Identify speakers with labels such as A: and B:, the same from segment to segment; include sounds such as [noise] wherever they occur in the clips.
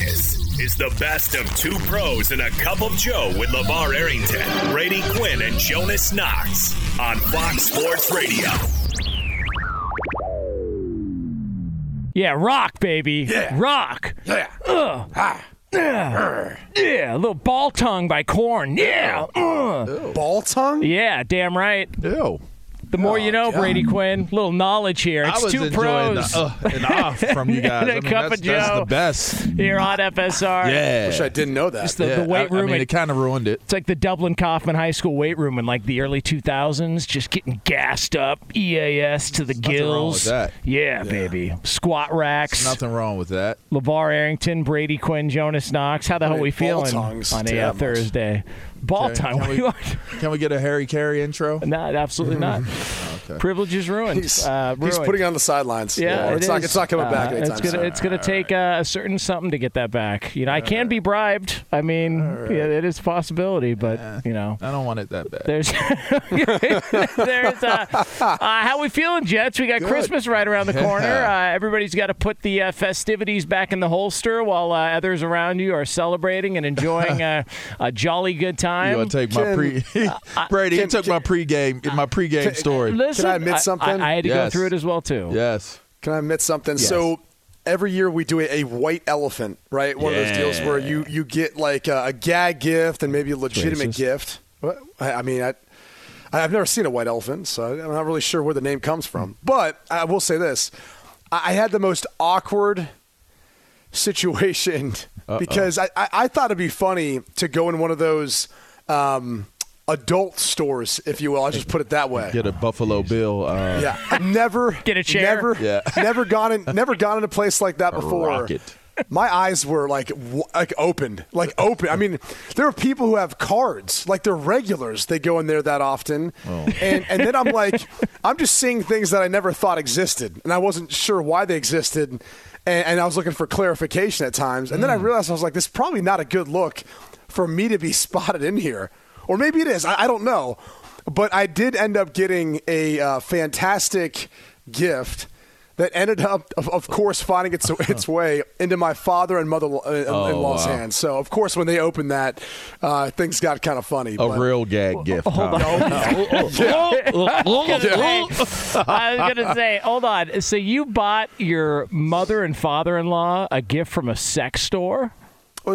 A: This is the best of two pros and a cup of Joe with LaVar Arrington, Brady Quinn, and Jonas Knox on Fox Sports Radio.
B: Yeah, rock, baby.
C: Yeah.
B: Rock.
C: Yeah.
B: Ugh.
C: Ah.
B: Yeah. Yeah, a little ball tongue by corn. Yeah. Ugh.
C: Ball tongue?
B: Yeah, damn right.
D: Ew.
B: The more you know,
C: God.
B: Brady Quinn. Little knowledge here. It's
D: I was
B: two
D: enjoying
B: pros
D: the uh, and off [laughs] from you guys.
B: And a
D: I mean,
B: cup
D: that's,
B: of
D: that's the best.
B: here on FSR.
D: Yeah.
C: Wish I didn't know that.
B: It's the,
D: yeah.
B: the weight room.
D: I, mean, it kind of ruined it.
B: It's like the Dublin Coffman High School weight room in like the early 2000s, just getting gassed up, EAS to the
D: nothing wrong
B: gills.
D: with that.
B: Yeah, baby. Squat racks.
D: Nothing wrong with that.
B: LaVar Arrington, Brady Quinn, Jonas Knox. How the hell
C: Hey,
B: we feeling on a
C: Yeah,
B: uh,
C: much.
B: Thursday? Ball
D: Okay,
B: tongue.
D: can we-
B: do you want?
D: Can we get a Harry Caray intro?
B: Not absolutely not. [laughs] Privilege is ruined.
C: He's,
B: uh,
C: he's putting it on the sidelines.
B: Yeah,
C: Or
B: it
C: it's not. It's not coming back
B: Uh,
C: anytime
B: It's gonna,
C: soon.
B: it's gonna take uh, a certain something to get that back. You know, I can be bribed. I mean, yeah, it is a possibility, but you know,
D: I don't want it that bad.
B: there's [laughs] there's uh, uh, how we feeling, Jets? We got Christmas right around the corner. Uh, everybody's got to put the uh, festivities back in the holster while uh, others around you are celebrating and enjoying [laughs] uh, a jolly good time.
D: You want to take my pre? [laughs] Brady, you
C: can-
D: took my pregame, my pregame story.
B: Listen,
C: Can I admit something?
B: I, had to go through it as well too.
D: Yes.
C: Can I admit something?
B: Yes.
C: So every year we do a, a white elephant, right? One of those deals where you you get like a, a gag gift and maybe a legitimate
B: Racist.
C: gift. What? I, I mean, I, I've never seen a white elephant, so I'm not really sure where the name comes from. But I will say this: I, I had the most awkward situation because I, I, I thought it'd be funny to go in one of those. Um, Adult stores, if you will. I'll just put it that way.
D: Get a Buffalo Bill. Uh,
C: Yeah, I've never [laughs]
B: Get a chair.
C: Never,
D: Yeah. [laughs]
C: never gone in, never gone in a place like that before.
D: rocket.
C: My eyes were like w- like opened, like open. I mean, there are people who have cards, like they're regulars. They go in there that often,
D: Oh.
C: and and then I'm like, I'm just seeing things that I never thought existed, and I wasn't sure why they existed, and, and I was looking for clarification at times, and then I
D: Hmm.
C: realized I was like, this is probably not a good look for me to be [laughs] spotted in here, or maybe it is. I, I don't know, but I did end up getting a uh, fantastic gift that ended up, of, of course, finding its [laughs] its way into my father and mother uh, in law's
D: wow.
C: hands. So, of course, when they opened that, uh, things got kind of funny.
D: A
C: but-
D: real gag gift.
B: Hold
D: huh?
B: I was gonna say, hold on. So you bought your mother and father-in-law a gift from a sex store?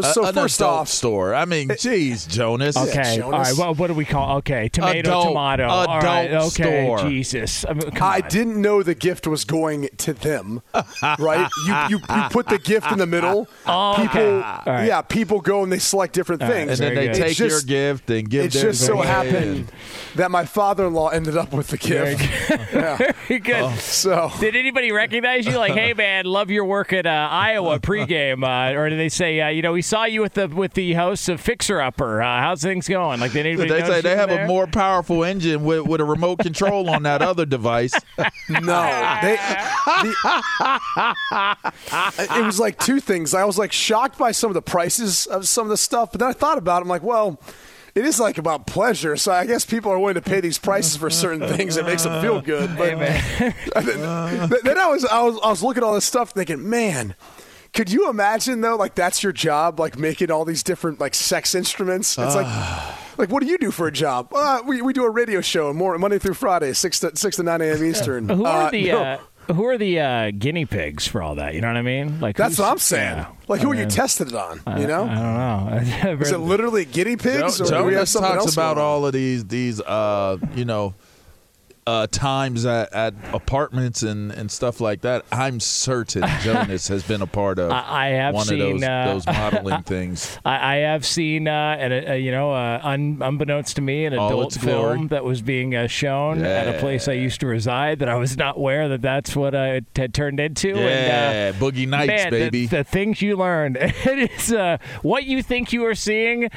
C: Well, so
D: An
C: first
D: adult
C: off,
D: store. I mean, geez, Jonas.
B: Okay,
C: Jonas.
B: all right. Well, what do we call? Okay, tomato,
D: Adult-
B: tomato. all right,
D: adult
B: okay.
D: store.
B: Jesus, I, mean,
C: I didn't know the gift was going to them. right? You, you you put the gift in the middle. [laughs]
B: Oh,
C: people,
B: okay. All right.
C: yeah, people go and they select different
B: All right,
C: things.
D: and then they
B: good.
D: take
C: It's just-
D: your gift and give
C: It
D: their
C: just so
D: gift.
C: happened that my father-in-law ended up with the gift. [laughs] yeah. [laughs]
B: Very good.
D: Oh.
C: So
B: Did anybody recognize you? Like, hey man, love your work at uh, Iowa pregame, uh, or did they say, uh, you know, we saw you with the with the hosts of Fixer Upper? Uh, how's things going? Like, did anybody?
D: They say they have
B: there?
D: a more powerful engine with, with a remote control on that other device. [laughs]
C: No, they. The, it was like two things. I was like shocked by some of the prices of some of the stuff, but then I thought about it. I'm like, well, it is like about pleasure. So I guess people are willing to pay these prices for certain things. It makes them feel good. But [laughs] then, then I was I was I was looking at all this stuff, thinking, man. Could you imagine though, like that's your job, like making all these different like sex instruments? It's like, like what do you do for a job? Uh, we, we do a radio show, more Monday through Friday, six to six to nine a.m. Eastern.
B: Who are
C: Uh,
B: the
C: no.
B: uh, who are the uh, guinea pigs for all that? You know what I mean? Like
C: That's what I'm saying.
B: yeah.
C: Like, who
B: I
C: are you tested it on? You know,
B: I don't know. [laughs]
C: is it literally guinea pigs,
D: Jo-
C: or do we have
D: Jonas
C: something
D: talks
C: else
D: about
C: on?
D: all of these these uh you know uh times at, at apartments and and stuff like that. I'm certain [laughs] Jonas has been a part of
B: I- I have
D: one
B: seen,
D: of those
B: uh,
D: those modeling [laughs] things.
B: I, I have seen, uh, and uh, you know, uh, un, unbeknownst to me, an adult film that was being uh, shown at a place I used to reside that I was not aware that that's what uh, it had turned into.
D: Yeah,
B: and, uh,
D: Boogie Nights,
B: man, the-
D: baby.
B: The, things you learned, [laughs] it is uh, what you think you are seeing,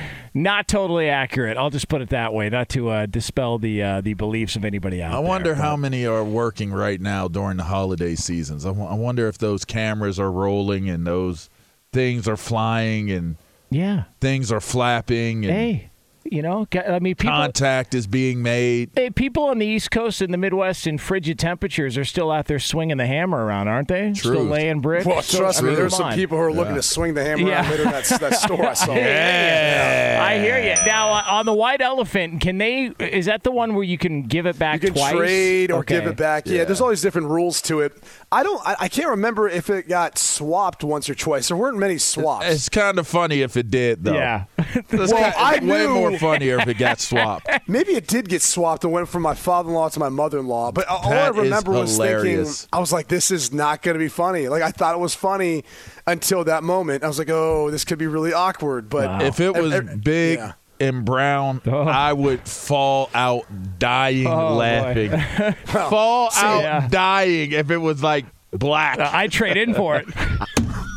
B: not totally accurate. I'll just put it that way, not to uh, dispel the uh, the beliefs of anybody out
D: I
B: there.
D: wonder how many are working right now during the holiday seasons. I wonder if those cameras are rolling and those things are flying and
B: Yeah.
D: things are flapping. And
B: Hey. You know, I mean, people,
D: contact is being made.
B: Hey, people on the East Coast and the Midwest in frigid temperatures are still out there swinging the hammer around, aren't they?
D: True.
B: Still laying bricks.
C: Well,
B: So-
C: trust
B: I
C: me, there's some people who are looking to swing the hammer
B: Yeah.
C: around later that, that store I saw. [laughs]
B: Yeah. I hear you. Now uh, on the white elephant, can they? Is that the one where you can give it back
C: You can
B: twice?
C: trade or
B: Okay.
C: give it back. Yeah.
D: Yeah.
C: there's all these different rules to it. I don't. I, I can't remember if it got swapped once or twice. There weren't many swaps.
D: It's kind of funny if it did, though.
B: Yeah.
C: Well,
D: kinda-
C: I
D: way
C: knew-
D: more funnier if it got swapped. [laughs]
C: Maybe it did get swapped and went from my father-in-law to my mother-in-law. But all
D: That
C: I remember was
D: hilarious.
C: thinking, I was like, "This is not going to be funny." Like I thought it was funny until that moment. I was like, "Oh, this could be really awkward." But
D: If it was big
C: yeah.
D: and brown, I would fall out dying
B: Oh, boy.
D: laughing. [laughs] fall out
B: Yeah.
D: dying if it was like black.
B: Uh, I trade in for it.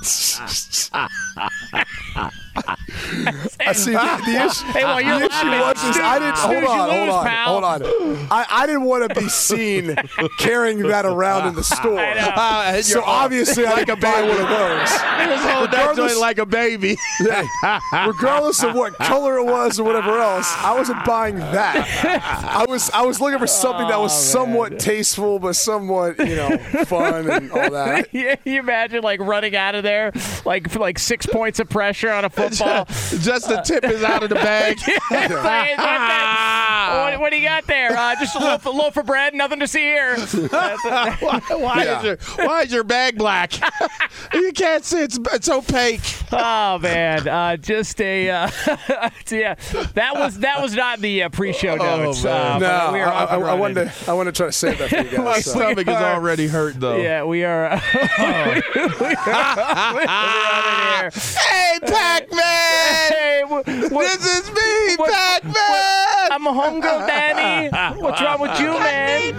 B: [laughs] [laughs]
C: I see the, the issue.
B: Hey, you're
C: the issue was is I didn't. Hold on, hold on, hold on. I, I didn't want to be seen carrying that around in the store. [laughs]
B: I know.
D: Hit [laughs]
C: So obviously, I didn't buy one of those.
D: He was holding that joint like a baby.
C: Yeah. Regardless of what color it was or whatever else, I wasn't buying that. I was I was looking for something that was oh, somewhat tasteful but somewhat you know fun and all that.
B: yeah, you imagine like running out of there, like for like six points of pressure on a football. [laughs]
D: Just the tip is out of the bag. [laughs]
B: What, what- what do you got there? Uh, just a loaf, a loaf of bread, nothing to see here. [laughs]
D: why, why
C: Yeah.
D: is your why is your bag black? you can't see it's it's opaque.
B: Oh man, uh, just a uh, yeah. That was that was not the uh, pre-show notes.
D: man.
B: uh,
C: No,
B: we are
C: I,
B: off
C: I,
B: and
C: I
B: running.
C: wanted to I wanted to try to save that for you
D: My
C: guys. so.
D: stomach is already hurt though.
B: Yeah, we are. we are running here.
D: Hey, Pac-Man!
B: Hey, wh- what-
D: This is me,
B: what-
D: Pac-Man!
B: I'm a homegirl, Danny. [laughs] What's wrong with you, man?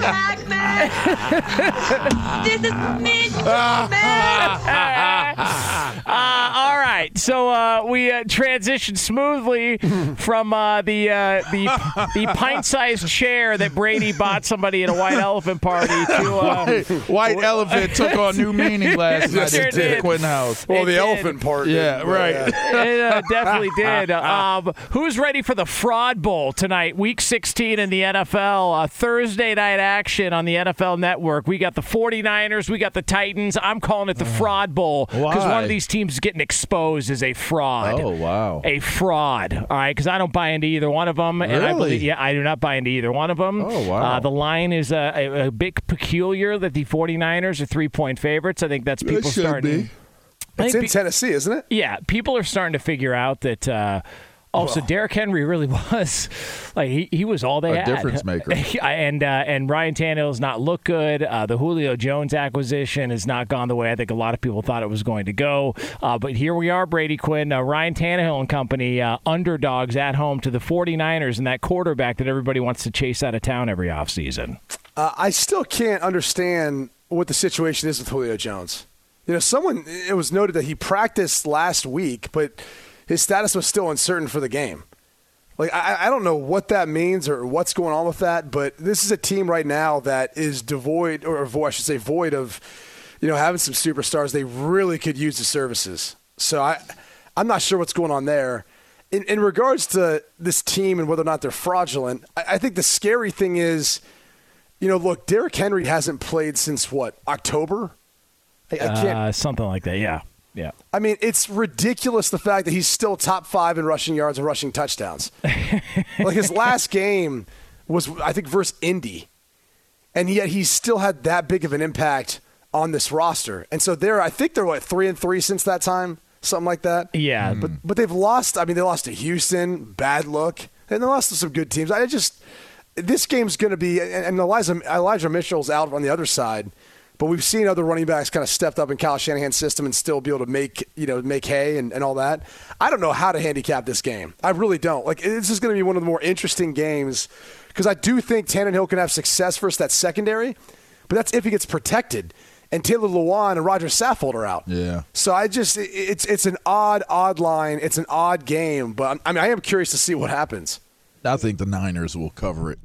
E: this is me,
B: Uh, [laughs] ah, all ah, ah, right, so uh, we uh, transitioned smoothly [laughs] from uh, the uh, the [laughs] the pint-sized chair that Brady bought somebody at a white elephant party to. Uh,
D: White elephant took on new meaning last night
B: Sure
D: at
B: did.
D: Quinn House.
C: Well,
B: It
C: the
B: did.
C: elephant part.
D: Yeah,
C: didn't,
D: right.
C: yeah.
B: it uh, definitely [laughs] did. Um, who's ready for the Fraud Bowl tonight? Week 16 in the NFL. Uh, Thursday night action on the NFL Network. We got the 49ers. We got the Titans. I'm calling it the Fraud Bowl because one of these teams is getting exposed as a fraud.
D: Oh, wow.
B: A fraud. All right, because I don't buy into either one of them. And I
D: Really?
B: believe, yeah, I do not buy into either one of them.
D: Oh, wow.
B: Uh, the line is uh, a, a bit peculiar that the 49ers are three point favorites. I think that's people starting.
D: be.
C: It's in
B: pe-
C: Tennessee, isn't it?
B: yeah, people are starting to figure out that. Uh, Oh, so Derrick Henry really [laughs] was like he, he was all they
D: A
B: had.
D: difference [laughs] maker.
B: and uh, and Ryan Tannehill's not looked good. Uh, the Julio Jones acquisition has not gone the way I think a lot of people thought it was going to go. Uh, but here we are, Brady Quinn, uh, Ryan Tannehill and company, uh, underdogs at home to the 49ers and that quarterback that everybody wants to chase out of town every offseason.
C: Uh, I still can't understand what the situation is with Julio Jones. You know, someone it was noted that he practiced last week, but his status was still uncertain for the game. Like I, I don't know what that means or what's going on with that, but this is a team right now that is devoid, or I should say, void of, you know, having some superstars. They really could use the services. So I, I'm not sure what's going on there. In, in regards to this team and whether or not they're fraudulent, I, I think the scary thing is, you know, look, Derrick Henry hasn't played since what October. I, I can't.
B: Uh, something like that, yeah. Yeah.
C: I mean, it's ridiculous the fact that he's still top five in rushing yards and rushing touchdowns. [laughs] like his last game was, I think, versus Indy, and yet he still had that big of an impact on this roster. And so they're, I think they're what three and three since that time, something like that.
B: Yeah. Hmm.
C: But but they've lost. I mean, they lost to Houston, bad look, and they lost to some good teams. I just this game's going to be, and and Elijah Elijah Mitchell's out on the other side. But we've seen other running backs kind of stepped up in Kyle Shanahan's system and still be able to make you know make hay and, and all that. I don't know how to handicap this game. I really don't. Like this is going to be one of the more interesting games because I do think Tannehill can have success versus that secondary, but that's if he gets protected. And Taylor Lewan and Roger Saffold are out.
D: Yeah.
C: So I just it's it's an odd odd line. It's an odd game, but I'm, I mean I am curious to see what happens.
D: I think the Niners will cover it.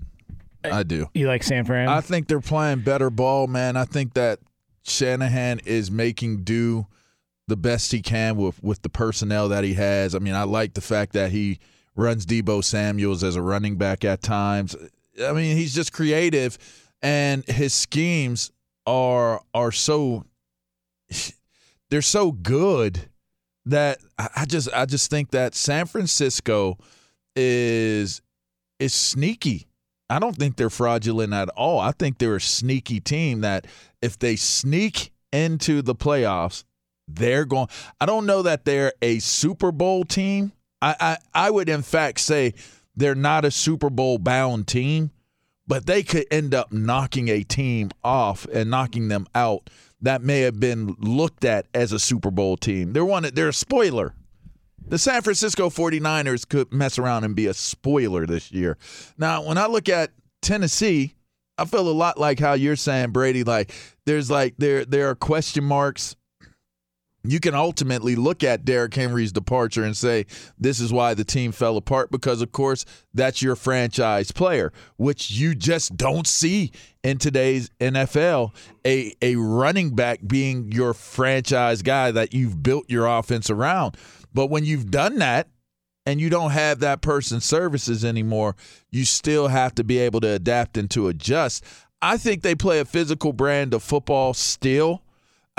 D: I uh, do.
B: You like San Fran?
D: I think they're playing better ball, man. I think that Shanahan is making do the best he can with with the personnel that he has. I mean, I like the fact that he runs Deebo Samuels as a running back at times. I mean, he's just creative, and his schemes are are so they're so good that I just I just think that San Francisco is is sneaky. I don't think they're fraudulent at all. I think they're a sneaky team that if they sneak into the playoffs, they're going. I don't know that they're a Super Bowl team. I, I, I would in fact say they're not a Super Bowl bound team, but they could end up knocking a team off and knocking them out that may have been looked at as a Super Bowl team. They're one they're a spoiler. The San Francisco 49ers could mess around and be a spoiler this year. Now, when I look at Tennessee, I feel a lot like how you're saying, Brady, like there's like there there are question marks. You can ultimately look at Derrick Henry's departure and say this is why the team fell apart because of course that's your franchise player which you just don't see in today's NFL a a running back being your franchise guy that you've built your offense around but when you've done that and you don't have that person's services anymore you still have to be able to adapt and to adjust I think they play a physical brand of football still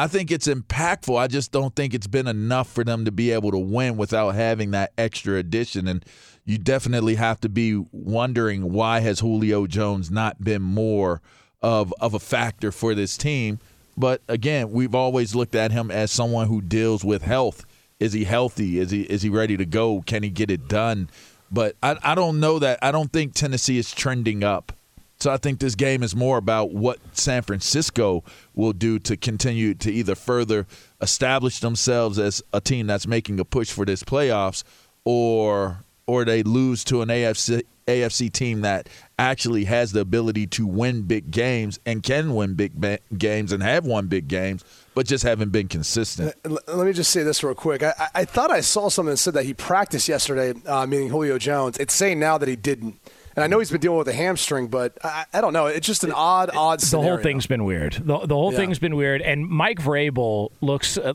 D: I think it's impactful. I just don't think it's been enough for them to be able to win without having that extra addition. And you definitely have to be wondering why has Julio Jones not been more of of a factor for this team. But again, we've always looked at him as someone who deals with health. Is he healthy? Is he is he ready to go? Can he get it done? But I, I don't know that I don't think Tennessee is trending up. So I think this game is more about what San Francisco will do to continue to either further establish themselves as a team that's making a push for this playoffs or or they lose to an AFC AFC team that actually has the ability to win big games and can win big ba- games and have won big games, but just haven't been consistent.
C: Let me just say this real quick. I, I thought I saw something that said that he practiced yesterday, uh, meaning Julio Jones. It's saying now that he didn't. And I know he's been dealing with a hamstring, but I, I don't know. It's just an odd, odd. Scenario.
B: The whole thing's been weird. The, the whole yeah. thing's been weird. And Mike Vrabel looks uh,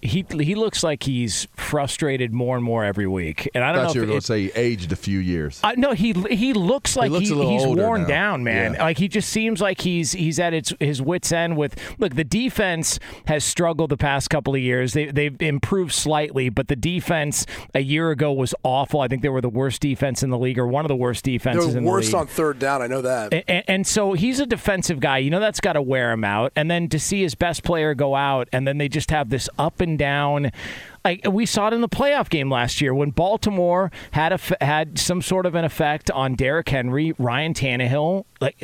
B: he he looks like he's frustrated more and more every week. And I don't
D: I
B: know.
D: You were going to say he aged a few years.
B: Uh, no, he he looks like he looks he, he's worn now. down, man. Yeah. Like he just seems like he's he's at its his wits end. With look, the defense has struggled the past couple of years. They they've improved slightly, but the defense a year ago was awful. I think they were the worst defense in the league, or one of the worst defenses in
C: the
B: league.
C: on third down. I know that.
B: And, and, so he's a defensive guy. You know that's got to wear him out. And then to see his best player go out, and then they just have this up and down. Like we saw it in the playoff game last year when Baltimore had a, had some sort of an effect on Derrick Henry, Ryan Tannehill. Like,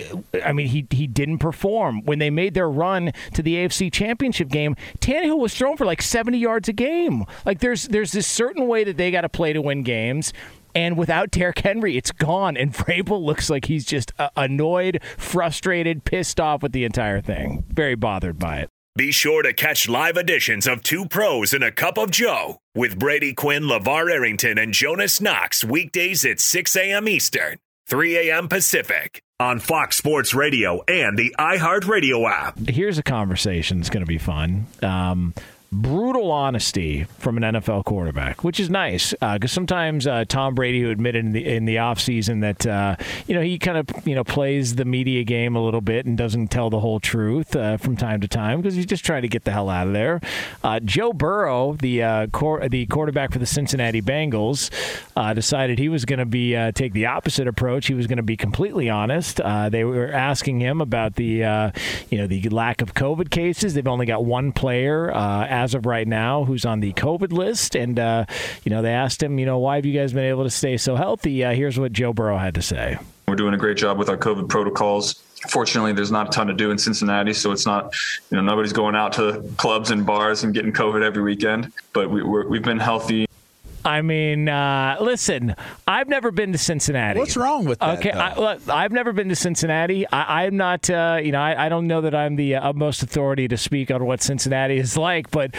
B: I mean, he he didn't perform when they made their run to the AFC Championship game. Tannehill was thrown for like seventy yards a game. Like, there's there's this certain way that they got to play to win games. And without Derrick Henry, it's gone. And Vrabel looks like he's just uh, annoyed, frustrated, pissed off with the entire thing. Very bothered by it.
A: Be sure to catch live editions of Two Pros and a Cup of Joe with Brady Quinn, LaVar Arrington, and Jonas Knox weekdays at 6 a.m. Eastern, 3 a.m. Pacific on Fox Sports Radio and the iHeartRadio app.
B: Here's a conversation that's going to be fun. Um, brutal honesty from an NFL quarterback, which is nice because uh, sometimes uh, Tom Brady, who admitted in the in the offseason that uh, you know he kind of you know plays the media game a little bit and doesn't tell the whole truth uh, from time to time because he's just trying to get the hell out of there. Uh, Joe Burrow, the uh, cor- the quarterback for the Cincinnati Bengals, decided he was going to be take the opposite approach. He was going to be completely honest. they were asking him about the you know the lack of COVID cases. They've only got one player as of right now who's on the COVID list. And, uh, you know, they asked him, you know, why have you guys been able to stay so healthy? Uh, here's what Joe Burrow had to say.
E: We're doing a great job with our COVID protocols. Fortunately, there's not a ton to do in Cincinnati, so it's not, you know, nobody's going out to clubs and bars and getting COVID every weekend. But we, we've been healthy
B: I mean, uh, listen, I've never been to Cincinnati.
D: What's wrong with that?
B: Okay, I, have never been to Cincinnati. I, am not, uh, you know, I, I, don't know that I'm the uh, utmost authority to speak on what Cincinnati is like, but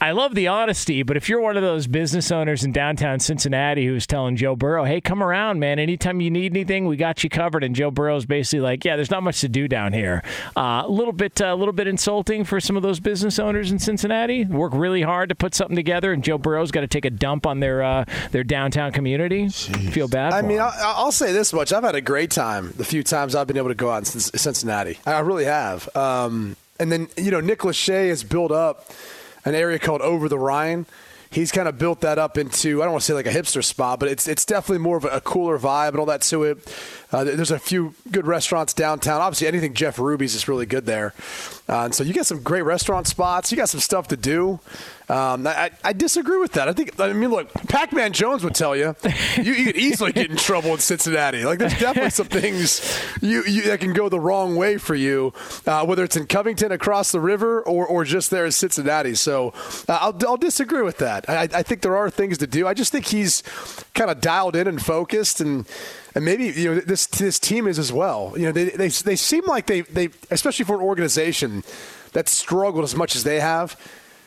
B: I love the honesty, but if you're one of those business owners in downtown Cincinnati who's telling Joe Burrow, "Hey, come around, man. Anytime you need anything, we got you covered," and Joe Burrow's basically like, "Yeah, there's not much to do down here." Uh, a little bit, a uh, little bit insulting for some of those business owners in Cincinnati. Work really hard to put something together, and Joe Burrow's got to take a dump on their uh, their downtown community. Jeez. Feel bad.
C: I mean,
B: I'll,
C: I'll, say this much: I've had a great time the few times I've been able to go out in Cincinnati. I really have. Um, and then you know, Nick Lachey has built up an area called Over the Rhine. He's kind of built that up into I don't want to say like a hipster spot, but it's it's definitely more of a, cooler vibe and all that to it. Uh, there's a few good restaurants downtown. Obviously, anything Jeff Ruby's is really good there. Uh, and so you got some great restaurant spots. You got some stuff to do. Um, I, I, disagree with that. I think I mean, look, Pac-Man Jones would tell you you, you could easily get in trouble in Cincinnati. Like there's definitely some things you, you that can go the wrong way for you, uh, whether it's in Covington across the river or, or just there in Cincinnati. So uh, I'll, I'll disagree with that. I, I think there are things to do. I just think he's kind of dialed in and focused and and maybe you know this this team is as well. You know, they they, they seem like they they especially for an organization that struggled as much as they have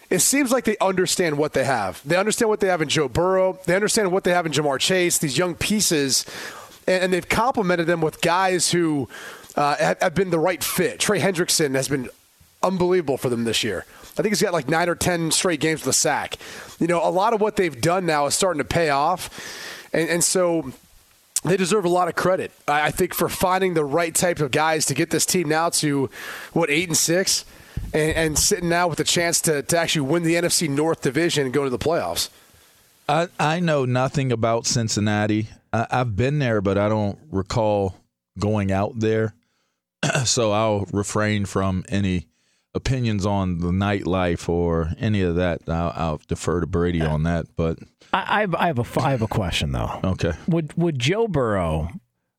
C: it seems like they understand what they have. They understand what they have in Joe Burrow. They understand what they have in Ja'Marr Chase, these young pieces, and, they've complemented them with guys who uh, have, have, been the right fit. Trey Hendrickson has been unbelievable for them this year. I think he's got like nine or 10 straight games with a sack. You know, a lot of what they've done now is starting to pay off. And, and so they deserve a lot of credit, I think, for finding the right type of guys to get this team now to, what, eight and six? And, and sitting now with a chance to, to actually win the NFC North division and go to the playoffs.
D: I, I know nothing about Cincinnati. I, I've been there, but I don't recall going out there. [clears throat] so I'll refrain from any opinions on the nightlife or any of that. I'll, I'll defer to Brady on that. But
B: I, I, have, I have a I have a question though.
D: Okay.
B: Would Would Joe Burrow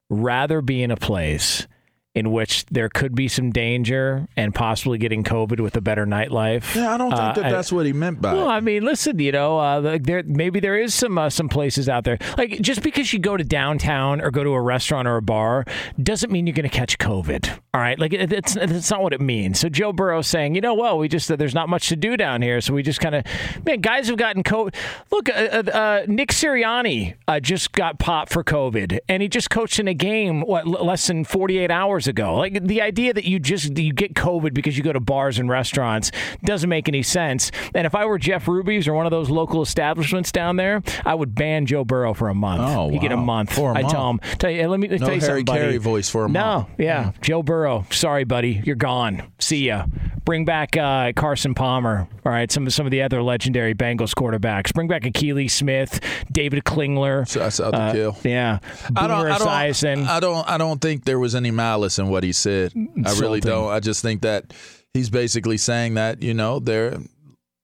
B: rather be in a place in which there could be some danger and possibly getting COVID with a better nightlife.
D: Yeah, I don't think uh, that that's what he meant by.
B: Well, I mean, listen, you know, uh, there maybe there is some uh, some places out there like just because you go to downtown or go to a restaurant or a bar doesn't mean you're going to catch COVID. All right, like it, it's it's not what it means. So Joe Burrow saying, you know, well, we just there's not much to do down here, so we just kind of man, guys have gotten COVID. Look, uh, uh, uh, Nick Sirianni just got popped for COVID, and he just coached in a game what less than 48 hours ago. Like the idea that you just you get COVID because you go to bars and restaurants doesn't make any sense. And if I were Jeff Ruby's or one of those local establishments down there, I would ban Joe Burrow for a month.
D: Oh,
B: you
D: wow.
B: get a month.
D: For a
B: I
D: month.
B: tell him, tell you, let me
D: no
B: tell you
D: Harry
B: something, buddy.
D: Caray voice for a
B: no,
D: month.
B: yeah, mm. Joe Burrow. Sorry, buddy, you're gone. See ya. Bring back uh, Carson Palmer. All right, some of some of the other legendary Bengals quarterbacks. Bring back Akili Smith, David Klingler.
D: So that's out the uh, kill.
B: Yeah,
D: I don't,
B: I
D: don't, I don't. I don't think there was any malice in what he said. I really don't. I just think that he's basically saying that you know they're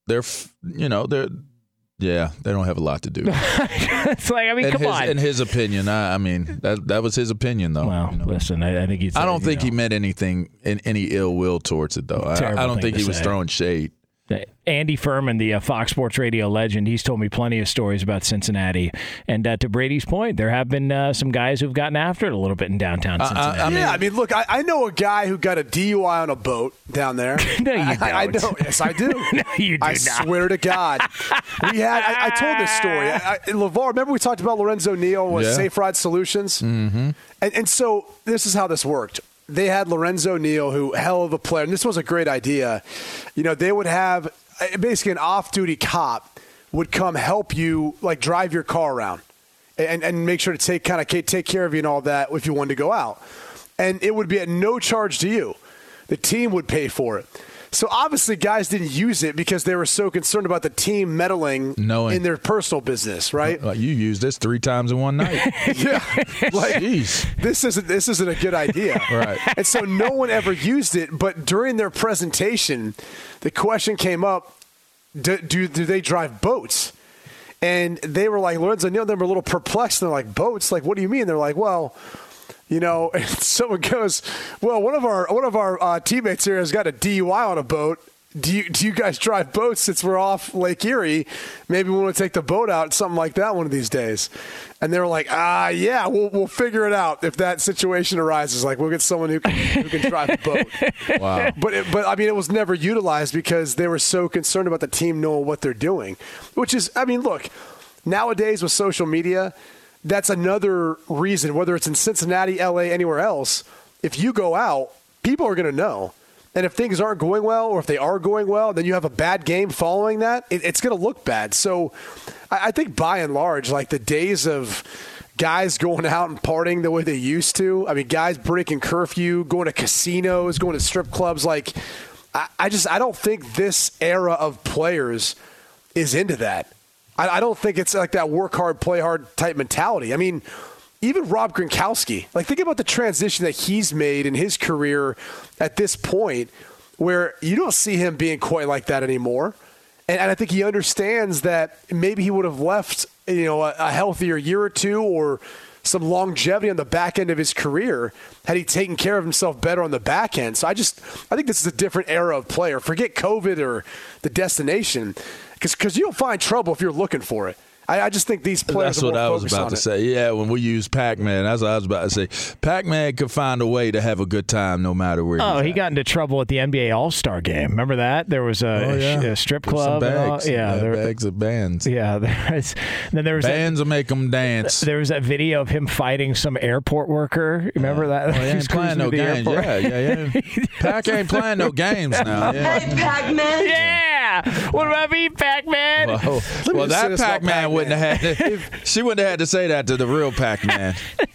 D: they're you know they're yeah they don't have a lot to do. [laughs]
B: it's like I mean,
D: in
B: come
D: his,
B: on.
D: In his opinion, I, I, mean that that was his opinion though.
B: Well,
D: you know?
B: listen, I, I, think he's.
D: I don't think
B: know,
D: he meant anything in any ill will towards it though. I, I, don't think he was throwing shade.
B: Andy Furman, the uh, Fox Sports Radio legend, he's told me plenty of stories about Cincinnati. And uh, to Brady's point, there have been uh, some guys who've gotten after it a little bit in downtown Cincinnati.
C: I mean, yeah, I mean, look, I, I, know a guy who got a DUI on a boat down there. [laughs]
B: no, you don't.
C: I, know. Yes, I do. [laughs]
B: no, you do
C: I
B: not.
C: swear to God. [laughs] We had. I, told this story. I, LaVar, remember we talked about Lorenzo Neal with yeah. Safe Ride Solutions,
D: mm-hmm.
C: and, and so this is how this worked they had Lorenzo Neal, who hell of a player, and this was a great idea. You know, they would have uh, basically an off-duty cop would come help you, like drive your car around, and and make sure to take kind of take care of you and all that if you wanted to go out, and it would be at no charge to you. The team would pay for it. So obviously, guys didn't use it because they were so concerned about the team meddling
D: Knowing.
C: in their personal business, right?
D: Well, you used this three times in one night. [laughs]
C: yeah, like
D: Jeez.
C: this isn't this isn't a good idea, [laughs]
D: right?
C: And so no one ever used it. But during their presentation, the question came up: Do do, do they drive boats? And they were like, Lorenzo Neal, they were a little perplexed. And they're like, boats? Like, what do you mean? They're like, well, you know, [laughs] and someone goes, "Well, one of our one of our uh, teammates here has got a DUI on a boat." do you do you guys drive boats since we're off Lake Erie? Maybe we want to take the boat out, something like that, one of these days. And they were like, ah, yeah, we'll we'll figure it out if that situation arises. Like we'll get someone who can, who can drive a boat. [laughs]
D: Wow.
C: But it, but I mean, it was never utilized because they were so concerned about the team knowing what they're doing. Which is, I mean, look, nowadays with social media, that's another reason. Whether it's in Cincinnati, L.A., anywhere else, if you go out, people are going to know. And if things aren't going well, or if they are going well, then you have a bad game following that, it, it's going to look bad. So I, I think by and large, like the days of guys going out and partying the way they used to, I mean, guys breaking curfew, going to casinos, going to strip clubs, like, I, I just, I don't think this era of players is into that. I, I don't think it's like that work hard, play hard type mentality. I mean, even Rob Gronkowski, like think about the transition that he's made in his career at this point, where you don't see him being quite like that anymore. And, and I think he understands that maybe he would have left, you know, a, a healthier year or two or some longevity on the back end of his career had he taken care of himself better on the back end. So I just I think this is a different era of player. Forget COVID or the destination, because you'll find trouble if you're looking for it. I, I just think these players.
D: That's
C: are
D: what
C: more
D: I was about to
C: it.
D: say. Yeah, when we use Pac Man, that's what I was about to say. Pac Man could find a way to have a good time no matter where.
B: Oh,
D: he's
B: he
D: at.
B: got into trouble at the NBA All Star game. Remember that? There was a,
D: Oh, yeah.
B: a strip
D: With some
B: club. and all-
D: bags.
B: Yeah, there,
D: bags of bands.
B: yeah. [laughs] There was, then there was that,
D: Bands will make them dance.
B: there was that video of him fighting some airport worker. Remember that?
D: Oh, he
B: He
D: ain't [laughs] playing no games.
B: airport.
D: Yeah, yeah, yeah. [laughs] Pac ain't playing no games now. Yeah.
F: Pac-Man.
B: Yeah. [laughs] What about me, Pac Man?
D: Well, well, that Pac Man wouldn't have had. To, [laughs] she wouldn't have had to say that to the real Pac Man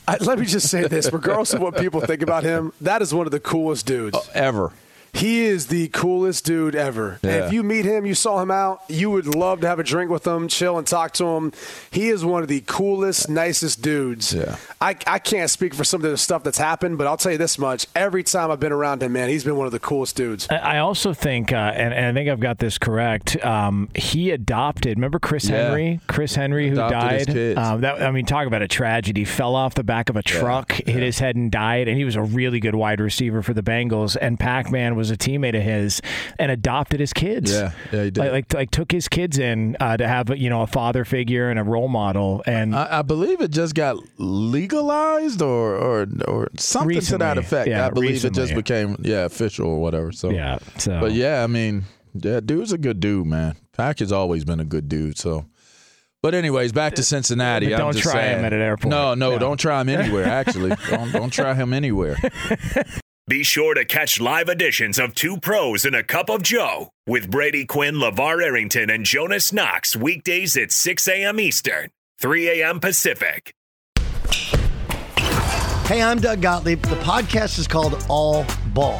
D: [laughs]
C: let me just say this: regardless of what people think about him, that is one of the coolest dudes.
D: Oh, ever.
C: He is the coolest dude ever.
D: Yeah.
C: if you meet him, you saw him out, you would love to have a drink with him, chill and talk to him. He is one of the coolest, nicest dudes.
D: Yeah.
C: I, I can't speak for some of the stuff that's happened, but I'll tell you this much: every time I've been around him, man, he's been one of the coolest dudes.
B: I I also think, uh, and, and I think I've got this correct. Um, he adopted. Remember Chris
D: Yeah.
B: Henry? Chris Henry, who
D: Adopted his
B: died.
D: kids.
B: Um, that, I mean, talk about a tragedy. Fell off the back of a truck, hit his head, and died. And he was a really good wide receiver for the Bengals. And Pac Man was a teammate of his and adopted his kids.
D: Yeah, yeah, he did.
B: Like, like, like took his kids in uh, to have you know a father figure and a role model. And
D: I, I believe it just got legalized or or or something to that effect.
B: Yeah,
D: I believe it just became yeah official or whatever. So
B: yeah, so
D: But yeah, I mean, yeah, dude's a good dude, man. Pac has always been a good dude. So, but anyways, back to Cincinnati.
B: But don't try him at an airport.
D: No, no,
B: No.
D: don't try him anywhere. [laughs] Actually, don't don't try him anywhere. [laughs]
A: Be sure to catch live editions of Two Pros and a Cup of Joe with Brady Quinn, LaVar Arrington, and Jonas Knox weekdays at 6 a.m. Eastern, 3 a.m. Pacific.
G: Hey, I'm Doug Gottlieb. The podcast is called All Ball.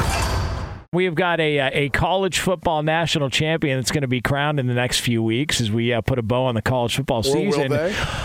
B: We have got a uh, a college football national champion that's going to be crowned in the next few weeks as we uh, put a bow on the college football season.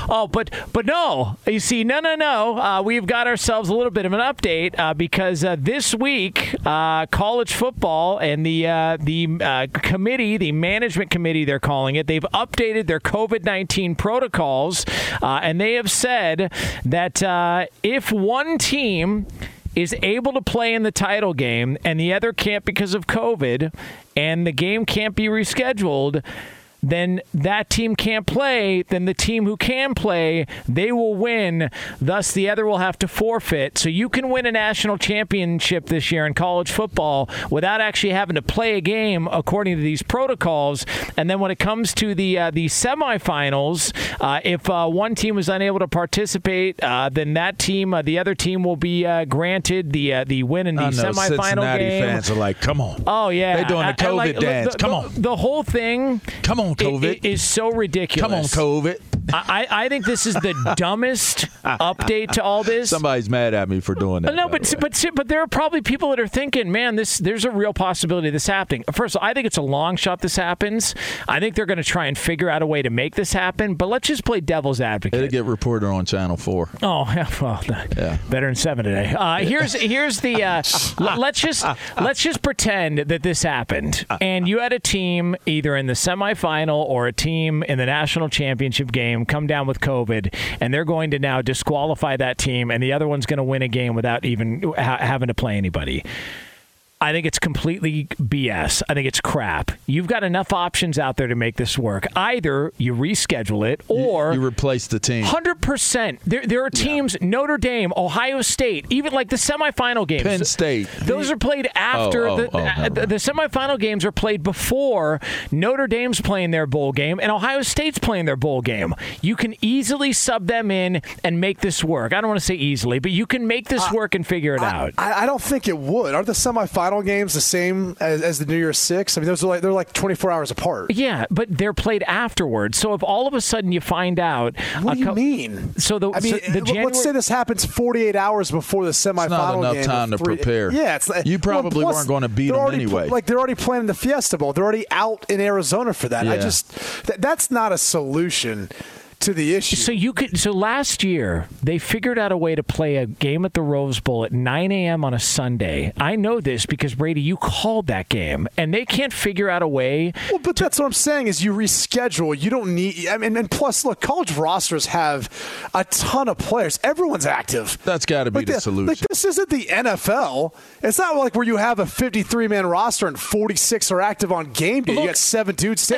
B: Oh, but but no, you see, no, no, no. Uh, we've got ourselves a little bit of an update uh, because uh, this week, uh, college football and the uh, the uh, committee, the management committee, they're calling it, they've updated their COVID nineteen protocols, uh, and they have said that uh, if one team is able to play in the title game and the other can't because of COVID and the game can't be rescheduled, then that team can't play, then the team who can play, they will win. Thus, the other will have to forfeit. So you can win a national championship this year in college football without actually having to play a game according to these protocols. And then when it comes to the uh, the semifinals, uh, if uh, one team is unable to participate, uh, then that team, uh, the other team, will be uh, granted the uh, the win in the
D: I know
B: semifinal
D: Cincinnati
B: game.
D: fans are like, come on,
B: Oh yeah,
D: they're doing the
B: I- I like-
D: COVID dance.
B: the-
D: Come
B: the-
D: on.
B: the whole thing.
D: come on, COVID,
B: i- is so ridiculous.
D: come on, COVID.
B: I, I think this is the dumbest update to all this.
D: Somebody's mad at me for doing that.
B: No, but but but there are probably people that are thinking, man, this there's a real possibility of this happening. First of all, I think it's a long shot this happens. I think they're going to try and figure out a way to make this happen. But let's just play devil's advocate.
D: It'll get reported on Channel Four.
B: Oh, [laughs] well, yeah. better than seven today. Uh, here's here's the uh, [laughs] l- let's just let's just pretend that this happened, and you had a team either in the semifinal or a team in the national championship game come down with COVID, and they're going to now disqualify that team, and the other one's going to win a game without even ha- having to play anybody. I think it's completely BS. I think it's crap. You've got enough options out there to make this work. Either you reschedule it or
D: you, you replace the team.
B: Hundred percent. There, there are teams: yeah. Notre Dame, Ohio State, even like the semifinal games.
D: Penn State.
B: Those are played after
D: oh, oh,
B: the,
D: oh,
B: the, the semifinal games are played before Notre Dame's playing their bowl game and Ohio State's playing their bowl game. You can easily sub them in and make this work. I don't want to say easily, but you can make this uh, work and figure it
C: I,
B: out.
C: I, I don't think it would. Are the semifinal final games the same as, as, the New Year's Six? I mean, those are like they're like 24 hours apart.
B: Yeah, but they're played afterwards. So if all of a sudden you find out,
C: what do you co- mean?
B: So the
C: I mean,
B: so the January-
C: let's say this happens 48 hours before the semifinal. It's
D: not enough
C: game
D: time to
C: three,
D: prepare.
C: Yeah, it's
D: you probably
C: well,
D: weren't going to beat them anyway.
C: Like they're already planning the Fiesta Bowl. They're already out in Arizona for that.
D: Yeah.
C: I just th- that's not a solution to the issue.
B: So you could. So last year they figured out a way to play a game at the Rose Bowl at 9 a.m. on a Sunday. I know this because Brady, you called that game, and they can't figure out a way.
C: Well, but to, that's what I'm saying is you reschedule. You don't need. I mean, and plus, look, college rosters have a ton of players. Everyone's active.
D: That's got to be
C: like
D: the, the solution.
C: Like this isn't the NFL. It's not like where you have a 53 man roster and 46 are active on game day. Look, you got seven dudes.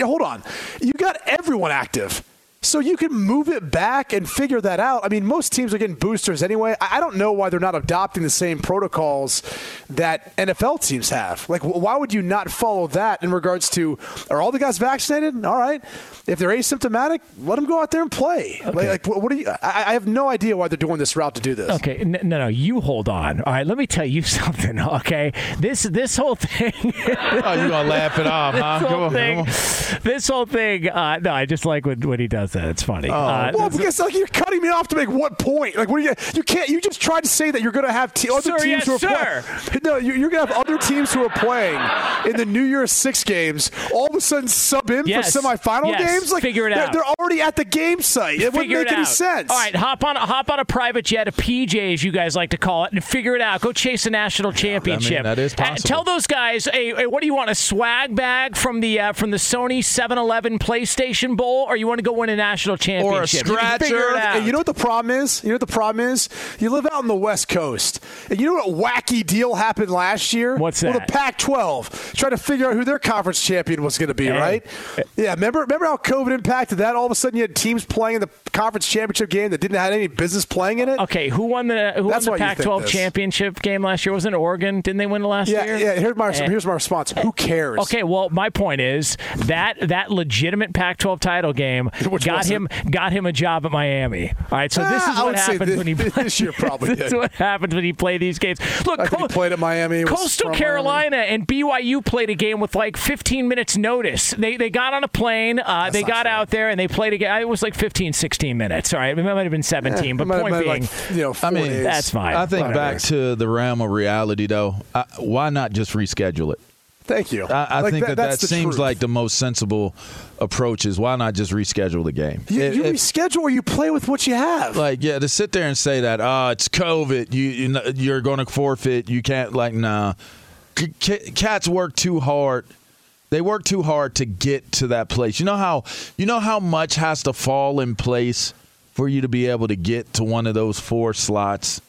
C: Hold on, you got everyone active. So you can move it back and figure that out. I mean, most teams are getting boosters anyway. I don't know why they're not adopting the same protocols that NFL teams have. Like, why would you not follow that in regards to are all the guys vaccinated? All right. If they're asymptomatic, let them go out there and play. Okay. Like, what do you? I, have no idea why they're doing this route to do this.
B: Okay, no, no, you hold on. All right, let me tell you [laughs] something. Okay, this this whole thing. [laughs]
D: oh, you gonna laugh it off, huh?
B: This whole
D: on,
B: thing. This whole thing. Uh, no, I just like when, when he does that. It's funny. Oh. Uh,
C: well, because like you're cutting me off to make what point? Like, what do you? You can't. You just tried to say that you're going to have te- other
B: sir,
C: teams
B: yes,
C: who are
B: sir.
C: playing. [laughs] No, you're going to have other teams who are playing in the New Year's Six games. All of a sudden, sub in
B: yes.
C: for semifinal
B: yes.
C: games. Like,
B: figure it
C: they're,
B: out.
C: They're already at the game site. It
B: figure
C: wouldn't make
B: it
C: any sense.
B: All right, hop on hop on a private jet, a PJ as you guys like to call it, and figure it out. Go chase a national championship.
D: I mean, that is possible.
B: tell those guys, hey, hey, what do you want? A swag bag from the uh, from the Sony 7-Eleven PlayStation Bowl, or you want to go win a national championship?
D: Or a
B: You
D: scratcher.
C: And you know what the problem is? You know what the problem is? You live out on the West Coast. And you know what wacky deal happened last year?
B: What's
C: Well,
B: that?
C: the Pac 12 trying to figure out who their conference champion was going to be,
B: Hey.
C: right? Yeah, remember, remember how COVID impacted that? All of a sudden, you had teams playing in the conference championship game that didn't have any business playing in it.
B: Okay, who won the who
C: That's
B: won the
C: you think
B: Pac-12 championship game last year? Wasn't it Oregon? Didn't they win the last
C: Yeah,
B: year?
C: yeah. Here's my
B: Eh.
C: here's my response. Who cares?
B: Okay, well, my point is that that legitimate Pac-12 title game
C: Which
B: got him got him a job at Miami. All right, so this
C: Ah,
B: is
C: I
B: what happens
C: this-
B: when he [laughs]
C: this year probably [laughs]
B: this is what happens when you play these games. Look,
C: I he
B: Co-
C: played at Miami.
B: Coastal
C: from
B: Carolina and BYU played a game with like 15 minutes notice. They they got on a plane, uh, they got
C: true.
B: out there, and they played a game. It was like 15, 16 minutes. All right, it might have been 17, but
C: Might
B: point
C: been
B: being,
C: like, you know,
D: I mean,
C: days.
B: that's fine.
D: I think
C: Whatever.
D: back to the realm of reality, though. I, why not just reschedule it?
C: Thank you.
D: I, I
C: Like,
D: think that that,
C: that's the
D: seems
C: truth.
D: like the most sensible approach. Is why not just reschedule the game?
C: You, you reschedule or you play with what you have.
D: like yeah, to sit there and say that oh it's COVID, you, you you're going to forfeit. You can't like nah. Cats work too hard. They work too hard to get to that place. You know how you know how much has to fall in place for you to be able to get to one of those four slots.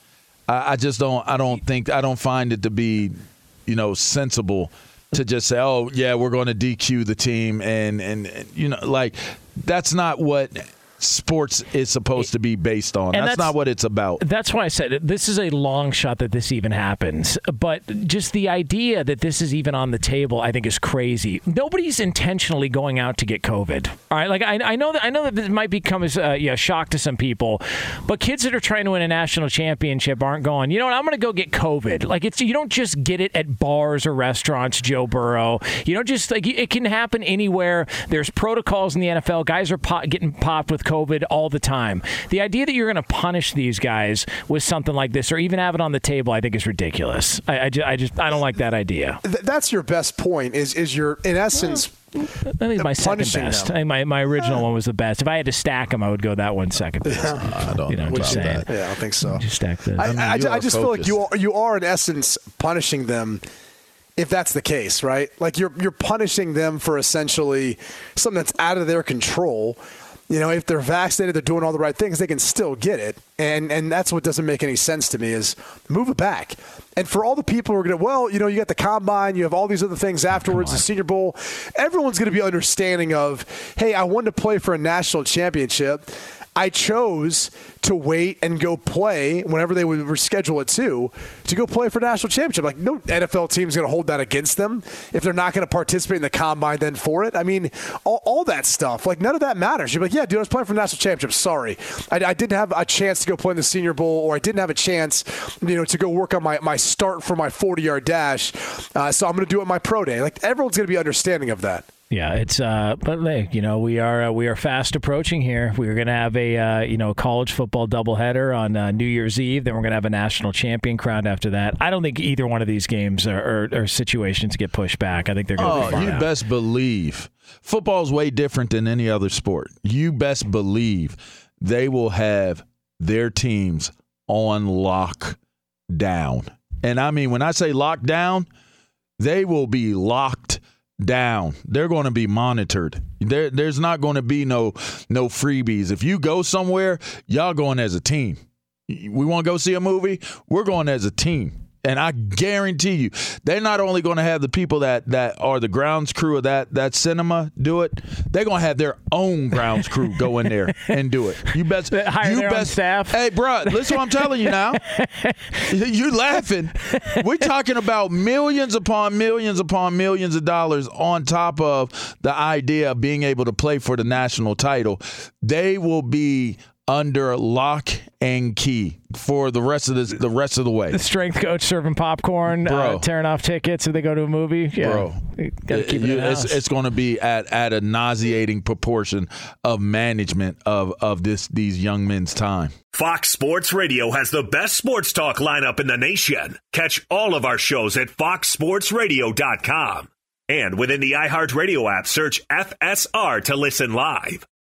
D: I, I just don't. I don't think. I don't find it to be, you know, sensible to just say, "Oh, yeah, we're going to DQ the team," and, and and you know, like that's not what sports is supposed to be based on. That's,
B: that's,
D: not what it's about.
B: That's why I said this is a long shot that this even happens. But just the idea that this is even on the table, I think, is crazy. Nobody's intentionally going out to get COVID. All right, like I, I know that I know that this might become a uh, yeah, shock to some people, but kids that are trying to win a national championship aren't going. You know what? I'm going to go get COVID. Like it's you don't just get it at bars or restaurants. Joe Burrow. You don't just like it can happen anywhere. There's protocols in the NFL. Guys are pop, getting popped with COVID all the time. The idea that you're going to punish these guys with something like this, or even have it on the table, I think is ridiculous. I, I, just, I just I don't like that idea.
C: Th- that's your best point. Is is your in essence.
B: I think my second best. Them. I think my, my original one was the best. If I had to stack them, I would go that one second best.
D: I don't you know,
C: just saying. That. Yeah, I don't think so.
B: Just stack this.
C: I, I, mean, I, I just feel like you are, you are in essence punishing them if that's the case, right? Like you're you're punishing them for essentially something that's out of their control you know, if they're vaccinated, they're doing all the right things, they can still get it. And and that's what doesn't make any sense to me is move it back. And for all the people who are going to, well, you know, you got the combine, you have all these other things afterwards, the Senior Bowl, everyone's going to be understanding of, hey, I wanted to play for a national championship. I chose to wait and go play whenever they would reschedule it to to go play for national championship. Like no NFL team is going to hold that against them if they're not going to participate in the combine then for it. I mean, all, all, that stuff. Like none of that matters. You're like, yeah, dude, I was playing for national championship. Sorry, I, I, didn't have a chance to go play in the Senior Bowl, or I didn't have a chance, you know, to go work on my my start for my 40 yard dash. Uh, so I'm going to do it my pro day. Like everyone's going to be understanding of that.
B: Yeah, it's uh, but you know we are uh, we are fast approaching here. We're going to have a uh, you know college football doubleheader on uh, New Year's Eve. Then we're going to have a national champion crowned after that. I don't think either one of these games are situations get pushed back. I think they're going
D: to.
B: Oh,
D: you
B: out.
D: best believe football's way different than any other sport. You best believe they will have their teams on lockdown, and I mean when I say lockdown, they will be locked down. They're going to be monitored. There, there's not going to be no no freebies. If you go somewhere, y'all going as a team. We want to go see a movie. We're going as a team. And I guarantee you, they're not only going to have the people that, that are the grounds crew of that, that cinema do it, they're going to have their own grounds crew go in there and do it. You best
B: hire
D: you
B: their
D: best,
B: staff.
D: Hey, bro, listen what I'm telling you now. [laughs] You're laughing. We're talking about millions upon millions upon millions of dollars on top of the idea of being able to play for the national title. They will be under lock and key for the rest of this, the rest of the way.
B: The strength coach serving popcorn, uh, Bro. Uh, tearing off tickets if they go to a movie. Yeah.
D: Bro,
B: gotta keep it,
D: it it's, it's going to be at, at a nauseating proportion of management of of this these young men's time.
A: Fox Sports Radio has the best sports talk lineup in the nation. Catch all of our shows at foxsportsradio.com. And within the iHeartRadio app, search FSR to listen live.